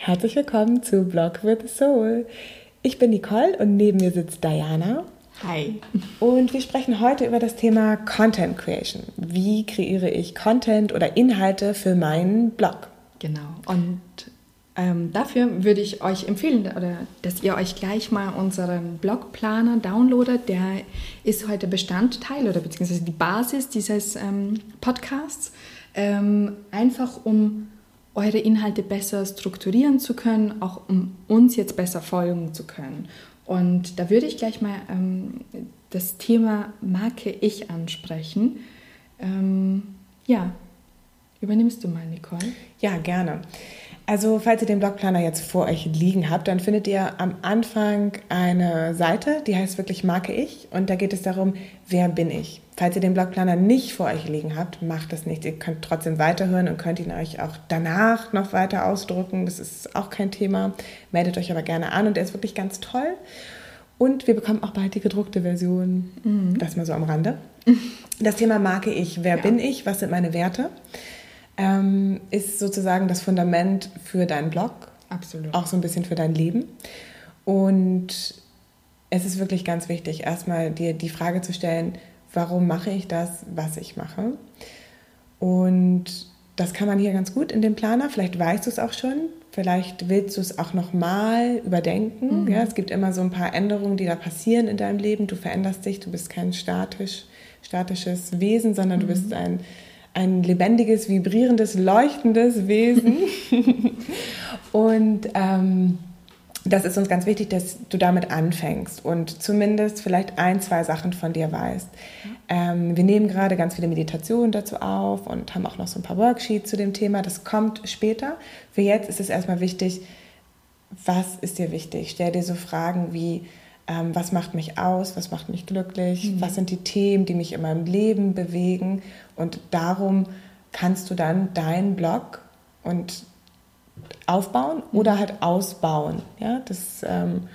Herzlich willkommen zu Blog with the Soul. Ich bin Nicole und neben mir sitzt Diana. Hi. Und wir sprechen heute über das Thema Content Creation. Wie kreiere ich Content oder Inhalte für meinen Blog? Genau. Und ähm, dafür würde ich euch empfehlen, oder, dass ihr euch gleich mal unseren Blogplaner downloadet. Der ist heute Bestandteil oder beziehungsweise die Basis dieses ähm, Podcasts. Ähm, einfach um eure Inhalte besser strukturieren zu können, auch um uns jetzt besser folgen zu können. Und da würde ich gleich mal ähm, das Thema Marke Ich ansprechen. Ähm, ja, übernimmst du mal, Nicole? Ja, gerne. Also, falls ihr den Blogplaner jetzt vor euch liegen habt, dann findet ihr am Anfang eine Seite, die heißt wirklich Marke Ich. Und da geht es darum, wer bin ich? Falls ihr den Blogplaner nicht vor euch liegen habt, macht das nicht. Ihr könnt trotzdem weiterhören und könnt ihn euch auch danach noch weiter ausdrucken. Das ist auch kein Thema. Meldet euch aber gerne an und er ist wirklich ganz toll. Und wir bekommen auch bald die gedruckte Version. Mhm. Das mal so am Rande. Das Thema Marke Ich. Wer ja. bin ich? Was sind meine Werte? Ähm, ist sozusagen das Fundament für deinen Blog. Absolut. Auch so ein bisschen für dein Leben. Und es ist wirklich ganz wichtig, erstmal dir die Frage zu stellen, warum mache ich das, was ich mache? Und das kann man hier ganz gut in dem Planer. Vielleicht weißt du es auch schon. Vielleicht willst du es auch nochmal überdenken. Mhm. Ja, es gibt immer so ein paar Änderungen, die da passieren in deinem Leben. Du veränderst dich. Du bist kein statisch, statisches Wesen, sondern mhm. du bist ein ein lebendiges, vibrierendes, leuchtendes Wesen. und ähm, das ist uns ganz wichtig, dass du damit anfängst und zumindest vielleicht ein, zwei Sachen von dir weißt. Ähm, wir nehmen gerade ganz viele Meditationen dazu auf und haben auch noch so ein paar Worksheets zu dem Thema. Das kommt später. Für jetzt ist es erstmal wichtig, was ist dir wichtig? Stell dir so Fragen wie, ähm, was macht mich aus, was macht mich glücklich, mhm. was sind die Themen, die mich in meinem Leben bewegen. Und darum kannst du dann deinen Blog und aufbauen mhm. oder halt ausbauen. Ja, das ähm,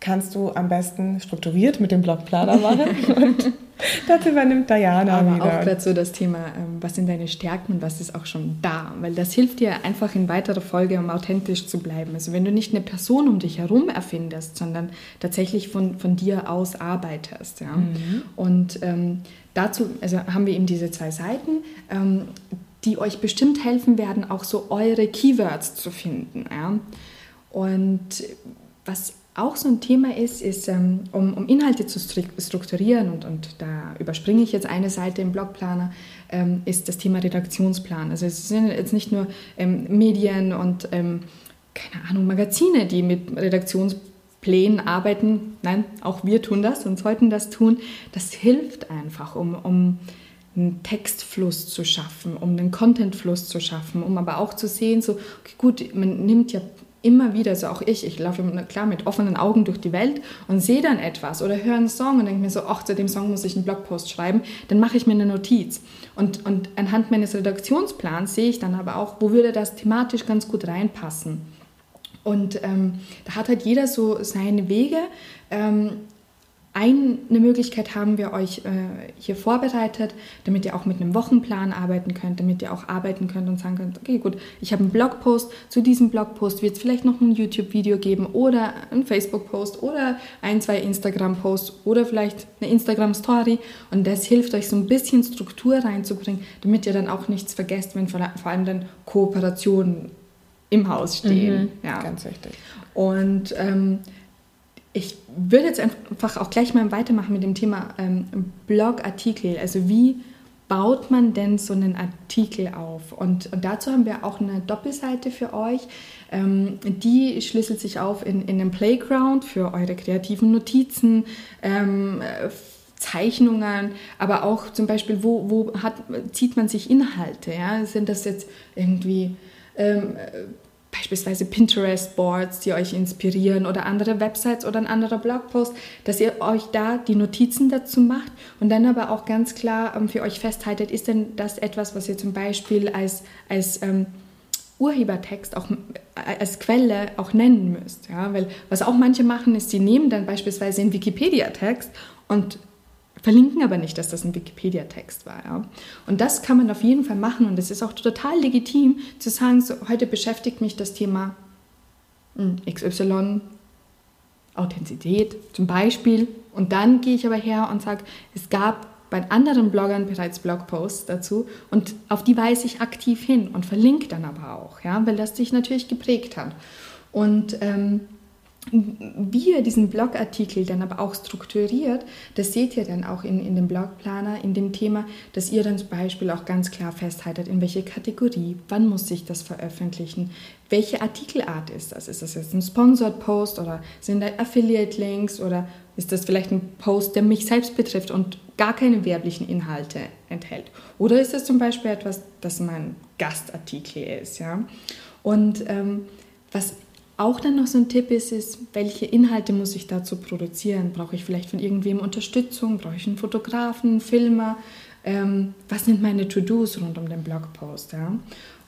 kannst du am besten strukturiert mit dem Blogplaner machen. und das übernimmt Diana Aber wieder. auch gerade so das Thema, ähm, was sind deine Stärken und was ist auch schon da? Weil das hilft dir einfach in weiterer Folge, um authentisch zu bleiben. Also wenn du nicht eine Person um dich herum erfindest, sondern tatsächlich von, von dir aus arbeitest. Ja? Mhm. Und ähm, dazu also haben wir eben diese zwei Seiten. Ähm, die euch bestimmt helfen werden, auch so eure Keywords zu finden. Ja? Und was auch so ein Thema ist, ist, ähm, um, um, Inhalte zu strukturieren, und, und, da überspringe ich jetzt eine Seite im Blogplaner, ähm, ist das Thema Redaktionsplan. Also es sind jetzt nicht nur ähm, Medien und, keine Ahnung, Magazine, die mit Redaktionsplänen arbeiten. Nein, auch wir tun das und sollten das tun. Das hilft einfach, um, um einen Textfluss zu schaffen, um einen Contentfluss zu schaffen, um aber auch zu sehen, so, okay, gut, man nimmt ja immer wieder, so auch ich, ich laufe klar mit offenen Augen durch die Welt und sehe dann etwas oder höre einen Song und denke mir so, ach, zu dem Song muss ich einen Blogpost schreiben, dann mache ich mir eine Notiz. Und, und anhand meines Redaktionsplans sehe ich dann aber auch, wo würde das thematisch ganz gut reinpassen. Und ähm, da hat halt jeder so seine Wege. Ähm, eine Möglichkeit haben wir euch äh, hier vorbereitet, damit ihr auch mit einem Wochenplan arbeiten könnt, damit ihr auch arbeiten könnt und sagen könnt, okay, gut, ich habe einen Blogpost, zu diesem Blogpost wird es vielleicht noch ein YouTube-Video geben oder ein Facebook-Post oder ein, zwei Instagram-Posts oder vielleicht eine Instagram-Story und das hilft euch so ein bisschen Struktur reinzubringen, damit ihr dann auch nichts vergesst, wenn vor, vor allem dann Kooperationen im Haus stehen. Mhm, ja. Ganz wichtig. Und ähm, ich würde jetzt einfach auch gleich mal weitermachen mit dem Thema ähm, Blogartikel. Also wie baut man denn so einen Artikel auf? Und, und dazu haben wir auch eine Doppelseite für euch. Ähm, die schlüsselt sich auf in, in einem Playground für eure kreativen Notizen. Ähm, Zeichnungen, aber auch zum Beispiel, wo, wo hat, zieht man sich Inhalte? Ja? Sind das jetzt irgendwie ähm, beispielsweise Pinterest-Boards, die euch inspirieren oder andere Websites oder ein anderer Blogpost, dass ihr euch da die Notizen dazu macht und dann aber auch ganz klar ähm, für euch festhaltet, ist denn das etwas, was ihr zum Beispiel als, als ähm, Urhebertext auch äh, als Quelle auch nennen müsst. Ja? Weil was auch manche machen, ist, sie nehmen dann beispielsweise den Wikipedia-Text und verlinken aber nicht, dass das ein Wikipedia-Text war. Ja. Und das kann man auf jeden Fall machen und es ist auch total legitim zu sagen, so, heute beschäftigt mich das Thema hm, XY, Authentizität zum Beispiel. Und dann gehe ich aber her und sage, es gab bei anderen Bloggern bereits Blogposts dazu und auf die weise ich aktiv hin und verlinke dann aber auch, ja, weil das dich natürlich geprägt hat. Und ähm, wie ihr diesen Blogartikel dann aber auch strukturiert, das seht ihr dann auch in, in dem Blogplaner, in dem Thema, dass ihr dann zum Beispiel auch ganz klar festhaltet, in welche Kategorie, wann muss ich das veröffentlichen, welche Artikelart ist das? Ist das jetzt ein Sponsored Post oder sind da Affiliate-Links oder ist das vielleicht ein Post, der mich selbst betrifft und gar keine werblichen Inhalte enthält? Oder ist das zum Beispiel etwas, das mein Gastartikel ist? Ja? Und ähm, was auch dann noch so ein Tipp ist, ist, welche Inhalte muss ich dazu produzieren? Brauche ich vielleicht von irgendwem Unterstützung? Brauche ich einen Fotografen, einen Filmer? Ähm, was sind meine To-Dos rund um den Blogpost? Ja?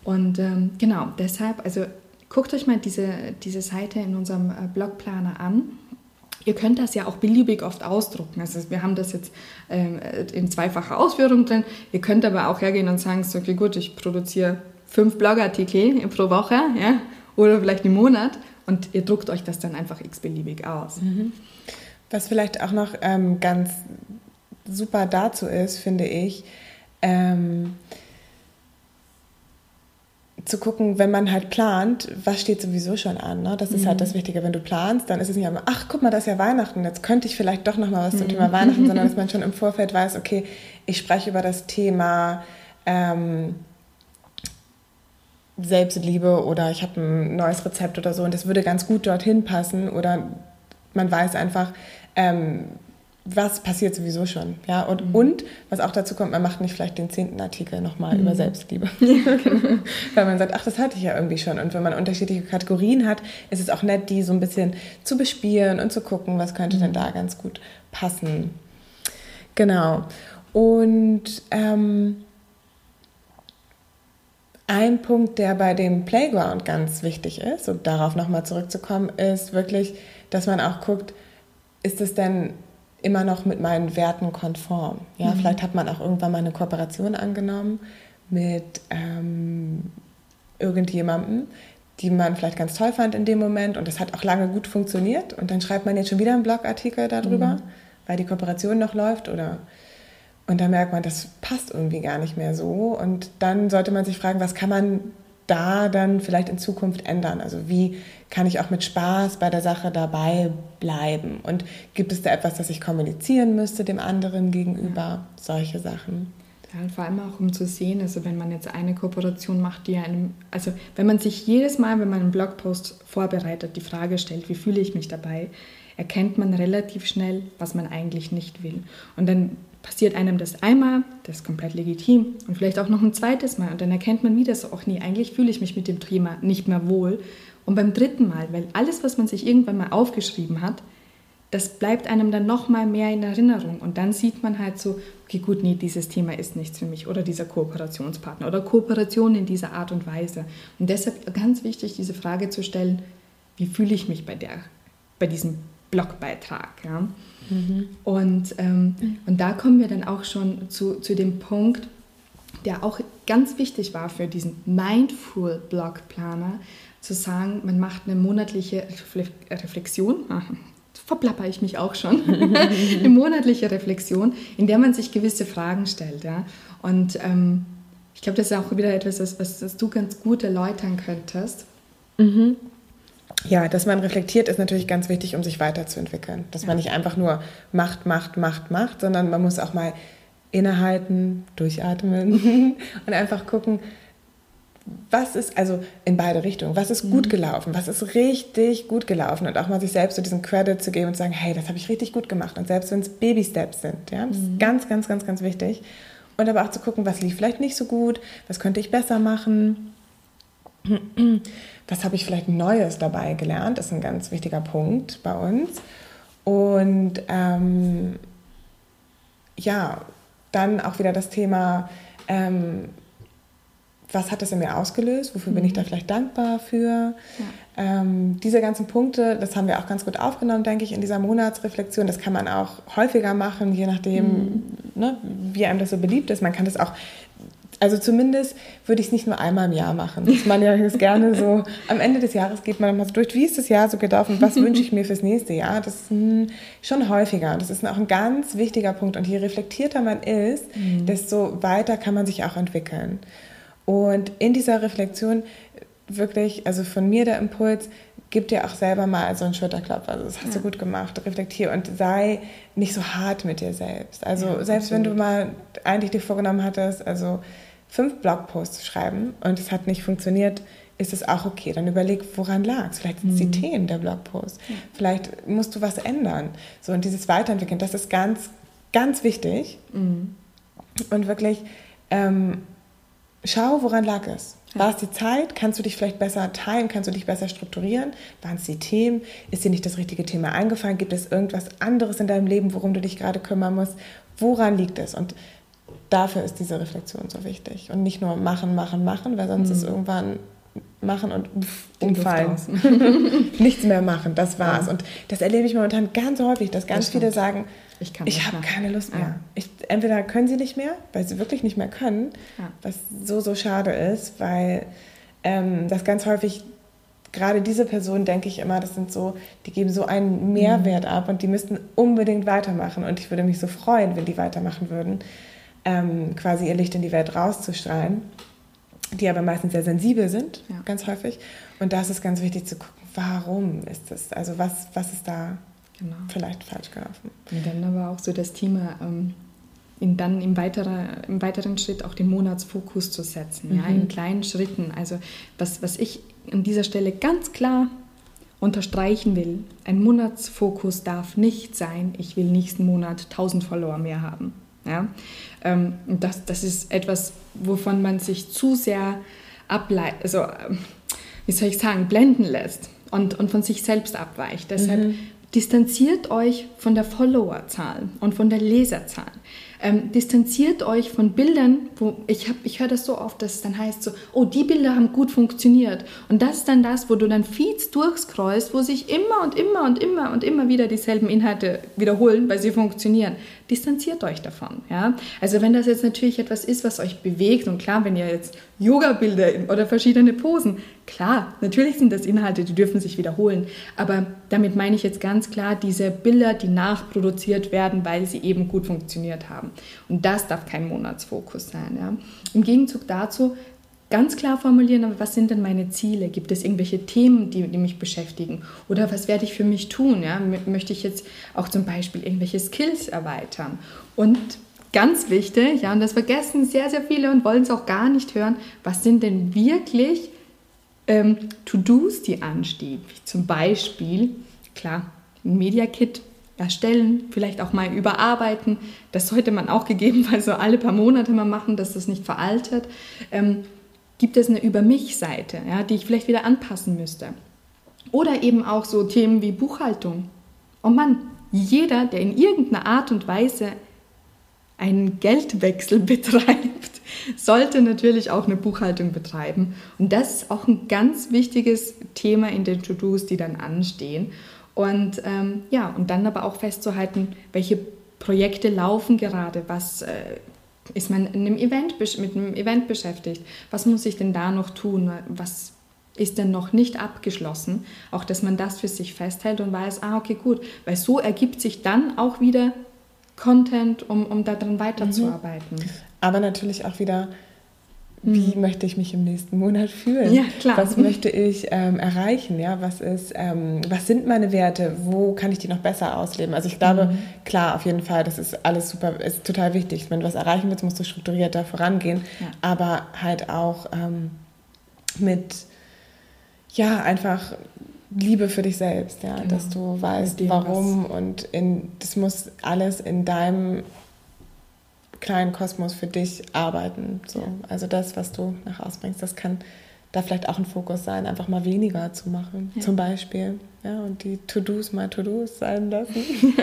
Und ähm, genau, deshalb, also guckt euch mal diese, diese Seite in unserem äh, Blogplaner an. Ihr könnt das ja auch beliebig oft ausdrucken. Also wir haben das jetzt ähm, in zweifacher Ausführung drin. Ihr könnt aber auch hergehen und sagen, so, okay, gut, ich produziere fünf Blogartikel pro Woche, ja, oder vielleicht im Monat und ihr druckt euch das dann einfach x-beliebig aus. Mhm. Was vielleicht auch noch ähm, ganz super dazu ist, finde ich, ähm, zu gucken, wenn man halt plant, was steht sowieso schon an. Ne? Das ist halt mhm. halt das Wichtige. Wenn du planst, dann ist es nicht immer, ach, guck mal, das ist ja Weihnachten, jetzt könnte ich vielleicht doch noch mal was mhm. zum Thema Weihnachten, sondern dass man schon im Vorfeld weiß, okay, ich spreche über das Thema ähm, Selbstliebe oder ich habe ein neues Rezept oder so und das würde ganz gut dorthin passen oder man weiß einfach, ähm, was passiert sowieso schon. Ja? Und, mhm. und was auch dazu kommt, man macht nicht vielleicht den zehnten Artikel nochmal mhm. über Selbstliebe. Genau. Weil man sagt, ach, das hatte ich ja irgendwie schon. Und wenn man unterschiedliche Kategorien hat, ist es auch nett, die so ein bisschen zu bespielen und zu gucken, was könnte mhm. denn da ganz gut passen. Genau. Und ähm, ein Punkt, der bei dem Playground ganz wichtig ist, um darauf nochmal zurückzukommen, ist wirklich, dass man auch guckt, ist es denn immer noch mit meinen Werten konform? Ja, mhm. vielleicht hat man auch irgendwann mal eine Kooperation angenommen mit ähm, irgendjemandem, die man vielleicht ganz toll fand in dem Moment und das hat auch lange gut funktioniert und dann schreibt man jetzt schon wieder einen Blogartikel darüber, mhm. weil die Kooperation noch läuft oder und dann merkt man, das passt irgendwie gar nicht mehr so. Und dann sollte man sich fragen, was kann man da dann vielleicht in Zukunft ändern? Also wie kann ich auch mit Spaß bei der Sache dabei bleiben? Und gibt es da etwas, das ich kommunizieren müsste dem anderen gegenüber? Ja. Solche Sachen. Ja, und vor allem auch um zu sehen, also wenn man jetzt eine Kooperation macht, die einem, also wenn man sich jedes Mal, wenn man einen Blogpost vorbereitet, die Frage stellt, wie fühle ich mich dabei, erkennt man relativ schnell, was man eigentlich nicht will. Und dann passiert einem das einmal, das ist komplett legitim, und vielleicht auch noch ein zweites Mal. Und dann erkennt man wieder so, ach nee, eigentlich fühle ich mich mit dem Thema nicht mehr wohl. Und beim dritten Mal, weil alles, was man sich irgendwann mal aufgeschrieben hat, das bleibt einem dann noch mal mehr in Erinnerung. Und dann sieht man halt so, okay, gut, nee, dieses Thema ist nichts für mich oder dieser Kooperationspartner oder Kooperation in dieser Art und Weise. Und deshalb ganz wichtig, diese Frage zu stellen, wie fühle ich mich bei, der, bei diesem Blogbeitrag? Ja? Mhm. Und, ähm, und da kommen wir dann auch schon zu, zu dem Punkt, der auch ganz wichtig war für diesen Mindful Blog Planer, zu sagen, man macht eine monatliche Reflexion. verplapper ich mich auch schon. eine monatliche Reflexion, in der man sich gewisse Fragen stellt. Ja? Und ähm, ich glaube, das ist auch wieder etwas, was, was, du ganz gut erläutern könntest. Mhm ja, dass man reflektiert, ist natürlich ganz wichtig, um sich weiterzuentwickeln. Dass ja. man nicht einfach nur macht, macht, macht, macht, sondern man muss auch mal innehalten, durchatmen und einfach gucken, was ist, also in beide Richtungen, was ist mhm. gut gelaufen, was ist richtig gut gelaufen und auch mal sich selbst so diesen Credit zu geben und zu sagen, hey, das habe ich richtig gut gemacht und selbst wenn es Baby-Steps sind, ja, das mhm. ist ganz, ganz, ganz, ganz wichtig und aber auch zu gucken, was lief vielleicht nicht so gut, was könnte ich besser machen was habe ich vielleicht Neues dabei gelernt, das ist ein ganz wichtiger Punkt bei uns. Und ähm, ja, dann auch wieder das Thema, ähm, was hat das in mir ausgelöst, wofür mhm. bin ich da mhm. vielleicht dankbar für. Ja. Ähm, diese ganzen Punkte, das haben wir auch ganz gut aufgenommen, denke ich, in dieser Monatsreflexion. Das kann man auch häufiger machen, je nachdem, mhm. ne, wie einem das so beliebt ist. Man kann das auch also zumindest würde ich es nicht nur einmal im Jahr machen. Das man ja ist gerne so, am Ende des Jahres geht man mal so durch, wie ist das Jahr so gelaufen, was wünsche ich mir fürs nächste Jahr. Das ist ein, schon häufiger. Das ist auch ein ganz wichtiger Punkt. Und je reflektierter man ist, mhm. desto weiter kann man sich auch entwickeln. Und in dieser Reflexion wirklich, also von mir der Impuls, gib dir auch selber mal so einen Schulterklopfer. Also das hast ja. du gut gemacht. Reflektier und sei nicht so hart mit dir selbst. Also ja, selbst absolut. wenn du mal eigentlich dir vorgenommen hattest, also fünf Blogposts schreiben und es hat nicht funktioniert, ist es auch okay. Dann überleg, woran lag es. Vielleicht sind es mhm. die Themen der Blogposts. Ja. Vielleicht musst du was ändern. So und dieses Weiterentwickeln, das ist ganz, ganz wichtig. Mhm. Und wirklich ähm, schau, woran lag es. Ja. War es die Zeit? Kannst du dich vielleicht besser teilen? Kannst du dich besser strukturieren? Waren es die Themen? Ist dir nicht das richtige Thema eingefallen? Gibt es irgendwas anderes in deinem Leben, worum du dich gerade kümmern musst? Woran liegt es? Und dafür ist diese Reflexion so wichtig. Und nicht nur machen, machen, machen, weil sonst mhm. ist irgendwann machen und pff, umfallen. Nichts mehr machen, das war's. Ja. Und das erlebe ich momentan ganz häufig, dass ganz viele sagen, ich, ich habe keine Lust mehr. Ja. Ich, entweder können sie nicht mehr, weil sie wirklich nicht mehr können, ja. was so, so schade ist, weil ähm, das ganz häufig gerade diese Personen, denke ich immer, das sind so, die geben so einen Mehrwert mhm. ab und die müssten unbedingt weitermachen. Und ich würde mich so freuen, wenn die weitermachen würden ähm, quasi ihr Licht in die Welt rauszustrahlen, die aber meistens sehr sensibel sind, ja. ganz häufig. Und da ist es ganz wichtig zu gucken, warum ist das? Also was, was ist da genau. vielleicht falsch gelaufen? Und dann aber auch so das Thema, ähm, in, dann im, weiterer, im weiteren Schritt auch den Monatsfokus zu setzen, mhm. ja, in kleinen Schritten. Also was, was ich an dieser Stelle ganz klar unterstreichen will, ein Monatsfokus darf nicht sein, ich will nächsten Monat 1000 Follower mehr haben. Ja? Ähm, das, das ist etwas, wovon man sich zu sehr ableitet, also wie soll ich sagen, blenden lässt und, und von sich selbst abweicht. Deshalb mhm. distanziert euch von der Followerzahl und von der Leserzahl. Ähm, distanziert euch von Bildern, wo ich, ich höre das so oft, dass es dann heißt so, oh, die Bilder haben gut funktioniert. Und das ist dann das, wo du dann Feeds durchscrollst, wo sich immer und immer und immer und immer wieder dieselben Inhalte wiederholen, weil sie funktionieren. Distanziert euch davon. Ja? Also wenn das jetzt natürlich etwas ist, was euch bewegt und klar, wenn ihr jetzt Yoga-Bilder oder verschiedene Posen, klar, natürlich sind das Inhalte, die dürfen sich wiederholen. Aber damit meine ich jetzt ganz klar diese Bilder, die nachproduziert werden, weil sie eben gut funktioniert haben. Und das darf kein Monatsfokus sein. Ja? Im Gegenzug dazu ganz klar formulieren, aber was sind denn meine Ziele? Gibt es irgendwelche Themen, die, die mich beschäftigen? Oder was werde ich für mich tun? Ja? Möchte ich jetzt auch zum Beispiel irgendwelche Skills erweitern? Und ganz wichtig, ja, und das vergessen sehr, sehr viele und wollen es auch gar nicht hören, was sind denn wirklich ähm, To-Dos, die anstehen? Zum Beispiel, klar, ein Media-Kit erstellen, vielleicht auch mal überarbeiten. Das sollte man auch gegebenenfalls so alle paar Monate mal machen, dass das nicht veraltet. Ähm, gibt es eine Über mich-Seite, ja, die ich vielleicht wieder anpassen müsste? Oder eben auch so Themen wie Buchhaltung. Oh Mann, jeder, der in irgendeiner Art und Weise einen Geldwechsel betreibt, sollte natürlich auch eine Buchhaltung betreiben. Und das ist auch ein ganz wichtiges Thema in den To-Dos, die dann anstehen. Und ähm, ja, und dann aber auch festzuhalten, welche Projekte laufen gerade, was äh, ist man in einem Event, mit einem Event beschäftigt, was muss ich denn da noch tun, was ist denn noch nicht abgeschlossen, auch dass man das für sich festhält und weiß, ah, okay, gut, weil so ergibt sich dann auch wieder Content, um, um daran weiterzuarbeiten. Mhm. Aber natürlich auch wieder wie mhm. möchte ich mich im nächsten Monat fühlen? Ja, klar. Was möchte ich ähm, erreichen? Ja, was ist, ähm, was sind meine Werte? Wo kann ich die noch besser ausleben? Also ich glaube, mhm. klar, auf jeden Fall, das ist alles super, ist total wichtig. Wenn du was erreichen willst, musst du strukturierter vorangehen, ja. aber halt auch ähm, mit, ja, einfach Liebe für dich selbst, ja, genau. dass du weißt, warum und in, das muss alles in deinem kleinen Kosmos für dich arbeiten. So. Ja. Also das, was du nach ausbringst, das kann da vielleicht auch ein Fokus sein, einfach mal weniger zu machen, ja. zum Beispiel. Ja, und die To-Dos mal To-Dos sein lassen.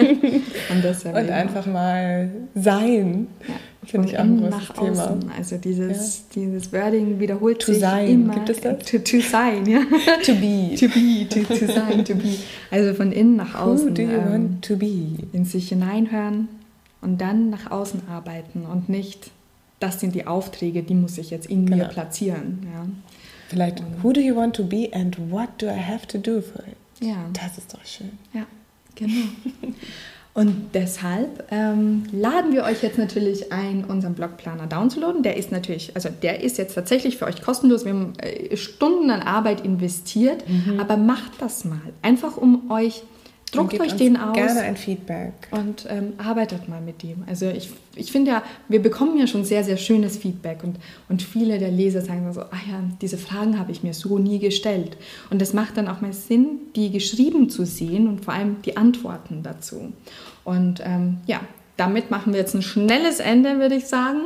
und, und einfach mal sein. Ja. Finde ich auch ein großes nach Thema. Außen. Also dieses, ja. dieses Wording wiederholt to sich sein. immer. Gibt es das? To, to sein, ja. to be. to be, to, to sein, to be. Also von innen nach außen. Who do you ähm, want to be? In sich hineinhören und dann nach außen arbeiten und nicht, das sind die Aufträge, die muss ich jetzt in genau. mir platzieren. Ja. Vielleicht, und, who do you want to be and what do I have to do for it? Ja. Das ist doch schön. Ja, genau. Und deshalb ähm, laden wir euch jetzt natürlich ein, unseren Blogplaner downzuladen. Der ist natürlich, also der ist jetzt tatsächlich für euch kostenlos. Wir haben äh, Stunden an Arbeit investiert, mhm. aber macht das mal. Einfach um euch Druckt euch den aus. Gerne ein Feedback. Und ähm, arbeitet mal mit dem. Also ich, ich finde ja, wir bekommen ja schon sehr, sehr schönes Feedback und, und viele der Leser sagen so, ah ja, diese Fragen habe ich mir so nie gestellt. Und es macht dann auch mal Sinn, die geschrieben zu sehen und vor allem die Antworten dazu. Und ähm, ja, damit machen wir jetzt ein schnelles Ende, würde ich sagen.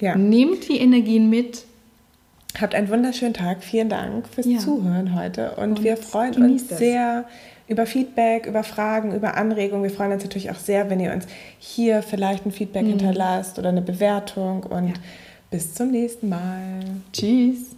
Ja. Nehmt die Energien mit, Habt einen wunderschönen Tag. Vielen Dank fürs ja. Zuhören heute. Und, und wir freuen uns sehr, über Feedback, über Fragen, über Anregungen. Wir freuen uns natürlich auch sehr, wenn ihr uns hier vielleicht ein Feedback mhm. hinterlasst oder eine Bewertung. Und ja. bis zum nächsten Mal. Tschüss.